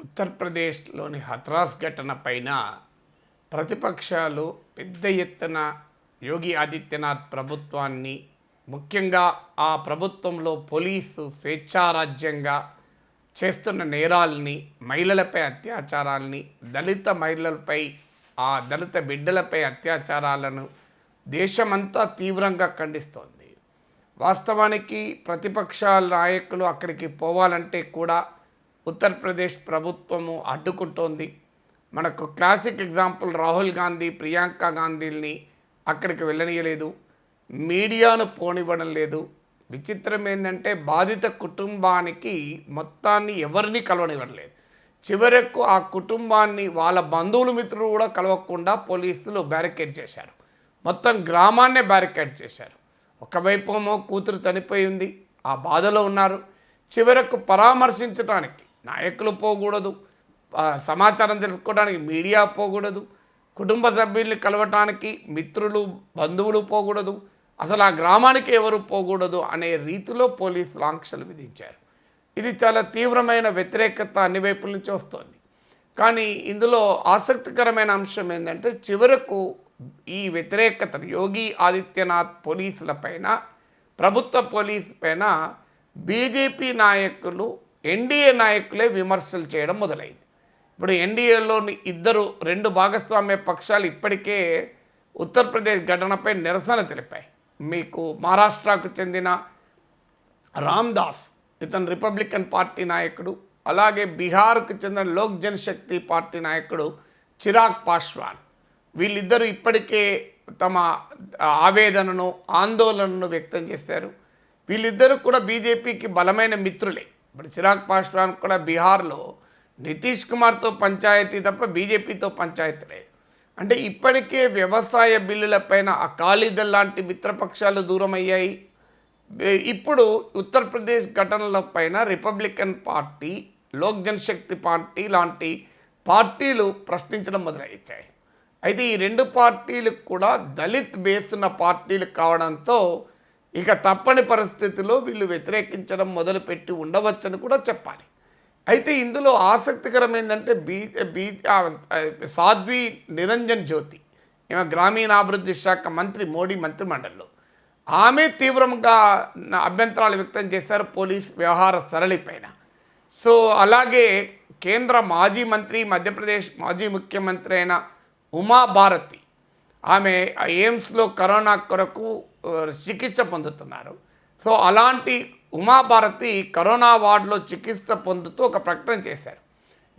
ఉత్తరప్రదేశ్లోని హత్రాస్ ఘటన పైన ప్రతిపక్షాలు పెద్ద ఎత్తున యోగి ఆదిత్యనాథ్ ప్రభుత్వాన్ని ముఖ్యంగా ఆ ప్రభుత్వంలో పోలీసు స్వేచ్ఛారాజ్యంగా చేస్తున్న నేరాలని మహిళలపై అత్యాచారాల్ని దళిత మహిళలపై ఆ దళిత బిడ్డలపై అత్యాచారాలను దేశమంతా తీవ్రంగా ఖండిస్తోంది. వాస్తవానికి ప్రతిపక్షాల నాయకులు అక్కడికి పోవాలంటే కూడా ఉత్తరప్రదేశ్ ప్రభుత్వము అడ్డుకుంటోంది. మనకు క్లాసిక్ ఎగ్జాంపుల్ రాహుల్ గాంధీ ప్రియాంక గాంధీల్ని అక్కడికి వెళ్ళనీయలేదు. మీడియాను పోనివ్వడం లేదు. విచిత్రం ఏంటంటే బాధిత కుటుంబానికి మొత్తాన్ని ఎవరిని కలవనివ్వట్లేదు. చివరకు ఆ కుటుంబాన్ని వాళ్ళ బంధువులు మిత్రులు కూడా కలవకుండా పోలీసులు బ్యారికేడ్ చేశారు. మొత్తం గ్రామాన్నే బ్యారికేడ్ చేశారు. ఒకవైపు ఏమో కూతురు చనిపోయింది ఆ బాధలో ఉన్నారు. చివరకు పరామర్శించడానికి నాయకులు పోకూడదు. సమాచారం తెలుసుకోవడానికి మీడియా పోకూడదు. కుటుంబ సభ్యుల్ని కలవటానికి మిత్రులు బంధువులు పోకూడదు. అసలు ఆ గ్రామానికి ఎవరు పోకూడదు అనే రీతిలో పోలీసులు ఆంక్షలు విధించారు. ఇది చాలా తీవ్రమైన వ్యతిరేకత అన్ని వైపుల నుంచి వస్తోంది. కానీ ఇందులో ఆసక్తికరమైన అంశం ఏంటంటే చివరకు ఈ వ్యతిరేకతను యోగి ఆదిత్యనాథ్ పోలీసుల పైన ప్రభుత్వ పోలీసు పైన బీజేపీ నాయకులు ఎన్డీఏ నాయకులే విమర్శలు చేయడం మొదలైంది. ఇప్పుడు ఎన్డీఏలోని ఇద్దరు రెండు భాగస్వామ్య పక్షాలు ఇప్పటికే ఉత్తరప్రదేశ్ ఘటనపై నిరసన తెలిపాయి. మీకు మహారాష్ట్రకు చెందిన రామ్దాస్ ఇతను రిపబ్లికన్ పార్టీ నాయకుడు అలాగే బీహార్కు చెందిన లోక్ జనశక్తి పార్టీ నాయకుడు చిరాగ్ పాస్వాన్ వీళ్ళిద్దరూ ఇప్పటికే తమ ఆవేదనను ఆందోళనను వ్యక్తం చేశారు. వీళ్ళిద్దరూ కూడా బీజేపీకి బలమైన మిత్రులే. ఇప్పుడు చిరాగ్ పాస్వాన్ కూడా బీహార్లో నితీష్ కుమార్తో పంచాయతీ తప్ప బీజేపీతో పంచాయతీ లేదు. అంటే ఇప్పటికే వ్యవసాయ బిల్లులపైన అకాలీదల్ లాంటి మిత్రపక్షాలు దూరం అయ్యాయి ఇప్పుడు ఉత్తరప్రదేశ్ ఘటనల పైన Republican Party Lok Janshakti Party లాంటి పార్టీలు ప్రశ్నించడం మొదలయ్యాయి. అయితే ఈ రెండు పార్టీలు కూడా దళిత్ బేస్ ఉన్న పార్టీలు కావడంతో ఇక తప్పని పరిస్థితిలో వీళ్ళు వ్యతిరేకించడం మొదలుపెట్టి ఉండవచ్చని కూడా చెప్పాలి. అయితే ఇందులో ఆసక్తికరం ఏంటంటే బీ బీ సాధ్వి నిరంజన్ జ్యోతి ఈమె గ్రామీణాభివృద్ధి శాఖ మంత్రి మోడీ మంత్రిమండలిలో. ఆమె తీవ్రంగా అభ్యంతరాలు వ్యక్తం చేశారు పోలీస్ వ్యవహార సరళిపైన. సో అలాగే కేంద్ర మాజీ మంత్రి మధ్యప్రదేశ్ మాజీ ముఖ్యమంత్రి అయిన ఉమాభారతి ఆమె ఎయిమ్స్లో కరోనా కొరకు చికిత్స పొందుతున్నారు. సో అలాంటి ఉమాభారతి కరోనా వార్డులో చికిత్స పొందుతూ ఒక ప్రకటన చేశారు.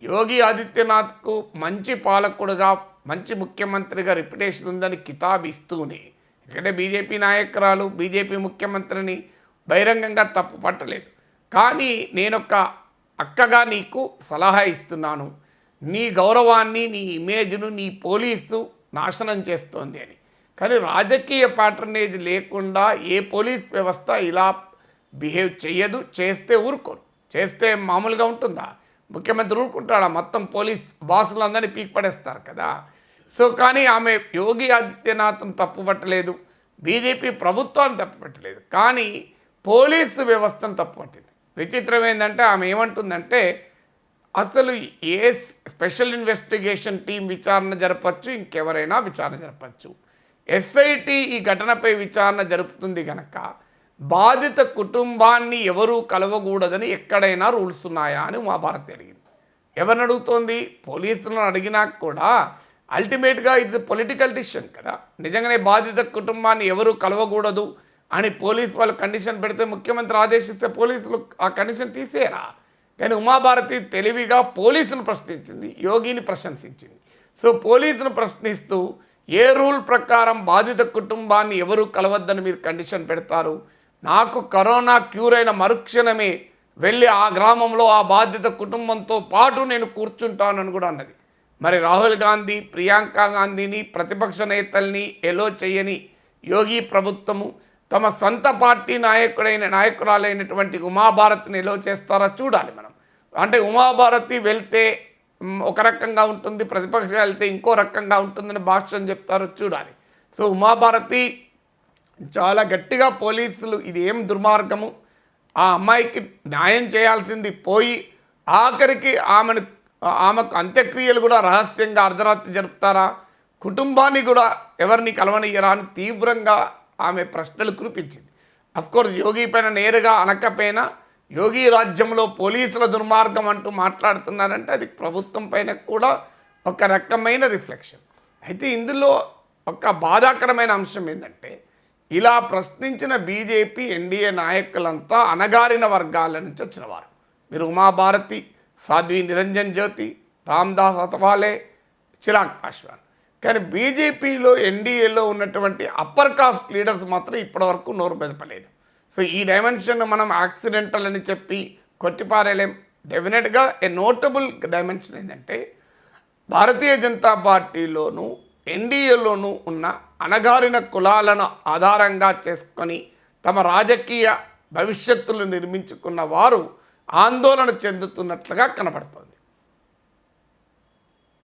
యోగి ఆదిత్యనాథ్కు మంచి పాలకుడుగా మంచి ముఖ్యమంత్రిగా రిప్యుటేషన్ ఉందని కితాబ్ ఇస్తూనే ఎందుకంటే బీజేపీ నాయకురాలు బీజేపీ ముఖ్యమంత్రిని బహిరంగంగా తప్పు పట్టలేదు. కానీ నేనొక అక్కగా నీకు సలహా ఇస్తున్నాను. నీ గౌరవాన్ని నీ ఇమేజ్ను నీ పోలీసు నాశనం చేస్తోంది అని. కానీ రాజకీయ ప్యాటర్నేజ్ లేకుండా ఏ పోలీస్ వ్యవస్థ ఇలా బిహేవ్ చేయదు చేస్తే ఊరుకోరు చేస్తే మామూలుగా ఉంటుందా? ముఖ్యమంత్రి ఊరుకుంటాడా? మొత్తం పోలీస్ బాసులందరినీ పీక్ పడేస్తారు కదా. సో కానీ ఆమె యోగి ఆదిత్యనాథ్ను తప్పుపట్టలేదు. బీజేపీ ప్రభుత్వాన్ని తప్పుపట్టలేదు. కానీ పోలీసు వ్యవస్థను తప్పుపట్టింది. విచిత్రం ఏంటంటే ఆమె ఏమంటుందంటే అసలు ఏ స్పెషల్ ఇన్వెస్టిగేషన్ టీం విచారణ జరపచ్చు? ఇంకెవరైనా విచారణ జరపచ్చు. ఎస్ఐటి ఈ ఘటనపై విచారణ జరుపుతుంది కనుక బాధిత కుటుంబాన్ని ఎవరూ కలవకూడదని ఎక్కడైనా రూల్స్ ఉన్నాయా అని ఉమాభారత్ అడిగింది. ఎవరిని అడుగుతోంది? పోలీసులను అడిగినా కూడా అల్టిమేట్గా ఇది పొలిటికల్ డిసిషన్ కదా. నిజంగానే బాధిత కుటుంబాన్ని ఎవరు కలవకూడదు అని పోలీస్ వాళ్ళు కండిషన్ పెడితే ముఖ్యమంత్రి ఆదేశిస్తే పోలీసులు ఆ కండిషన్ తీసేయరా? కానీ ఉమాభారతి తెలివిగా పోలీసును ప్రశ్నించింది యోగిని ప్రశంసించింది. సో పోలీసును ప్రశ్నిస్తూ ఏ రూల్ ప్రకారం బాధిత కుటుంబాన్ని ఎవరు కలవద్దని మీరు కండిషన్ పెడతారు? నాకు కరోనా క్యూర్ అయిన మరుక్షణమే వెళ్ళి ఆ గ్రామంలో ఆ బాధిత కుటుంబంతో పాటు నేను కూర్చుంటానని కూడా అన్నది. మరి రాహుల్ గాంధీ ప్రియాంక గాంధీని ప్రతిపక్ష నేతల్ని ఎలో చేయని యోగి ప్రభుత్వము తమ సొంత పార్టీ నాయకుడైన నాయకురాలైనటువంటి ఉమాభారత్ని ఎలో చేస్తారా? చూడాలి మనం. అంటే ఉమాభారతి వెళ్తే ఒక రకంగా ఉంటుంది ప్రతిపక్షాలు వెళ్తే ఇంకో రకంగా ఉంటుందని భాష్యం చెప్తారో చూడాలి. సో ఉమాభారతి చాలా గట్టిగా పోలీసులు ఇది ఏం దుర్మార్గము? ఆ అమ్మాయికి న్యాయం చేయాల్సింది పోయి ఆఖరికి ఆమెను ఆమెకు అంత్యక్రియలు కూడా రహస్యంగా అర్ధరాత్రి జరుపుతారా? కుటుంబాన్ని కూడా ఎవరిని కలవనియరా అని తీవ్రంగా ఆమె ప్రశ్నలు కురిపించింది. అఫ్కోర్స్ యోగి పైన నేరుగా అనకపోయినా యోగి రాజ్యంలో పోలీసుల దుర్మార్గం అంటూ మాట్లాడుతున్నారంటే అది ప్రభుత్వం పైన కూడా ఒక రకమైన రిఫ్లెక్షన్. అయితే ఇందులో ఒక బాధాకరమైన అంశం ఏంటంటే ఇలా ప్రశ్నించిన బీజేపీ ఎన్డీఏ నాయకులంతా అణగారిన వర్గాల నుంచి వచ్చినవారు మీరు ఉమాభారతి సాధ్వి నిరంజన్ జ్యోతి రామ్దాస్ అతవాలే చిరాగ్ పాశ్వాన్. కానీ బీజేపీలో ఎన్డీఏలో ఉన్నటువంటి అప్పర్ కాస్ట్ లీడర్స్ మాత్రం ఇప్పటివరకు నోరు మెదపలేదు. సో ఈ డైమెన్షన్ మనం యాక్సిడెంటల్ అని చెప్పి కొట్టిపారేలేం. డెఫినెట్గా ఏ నోటబుల్ డైమెన్షన్ ఏంటంటే భారతీయ జనతా పార్టీలోను ఎన్డీఏలోనూ ఉన్న అణగారిన కులాలను ఆధారంగా చేసుకొని తమ రాజకీయ భవిష్యత్తులు నిర్మించుకున్న వారు ఆందోళన చెందుతున్నట్లుగా కనబడుతోంది.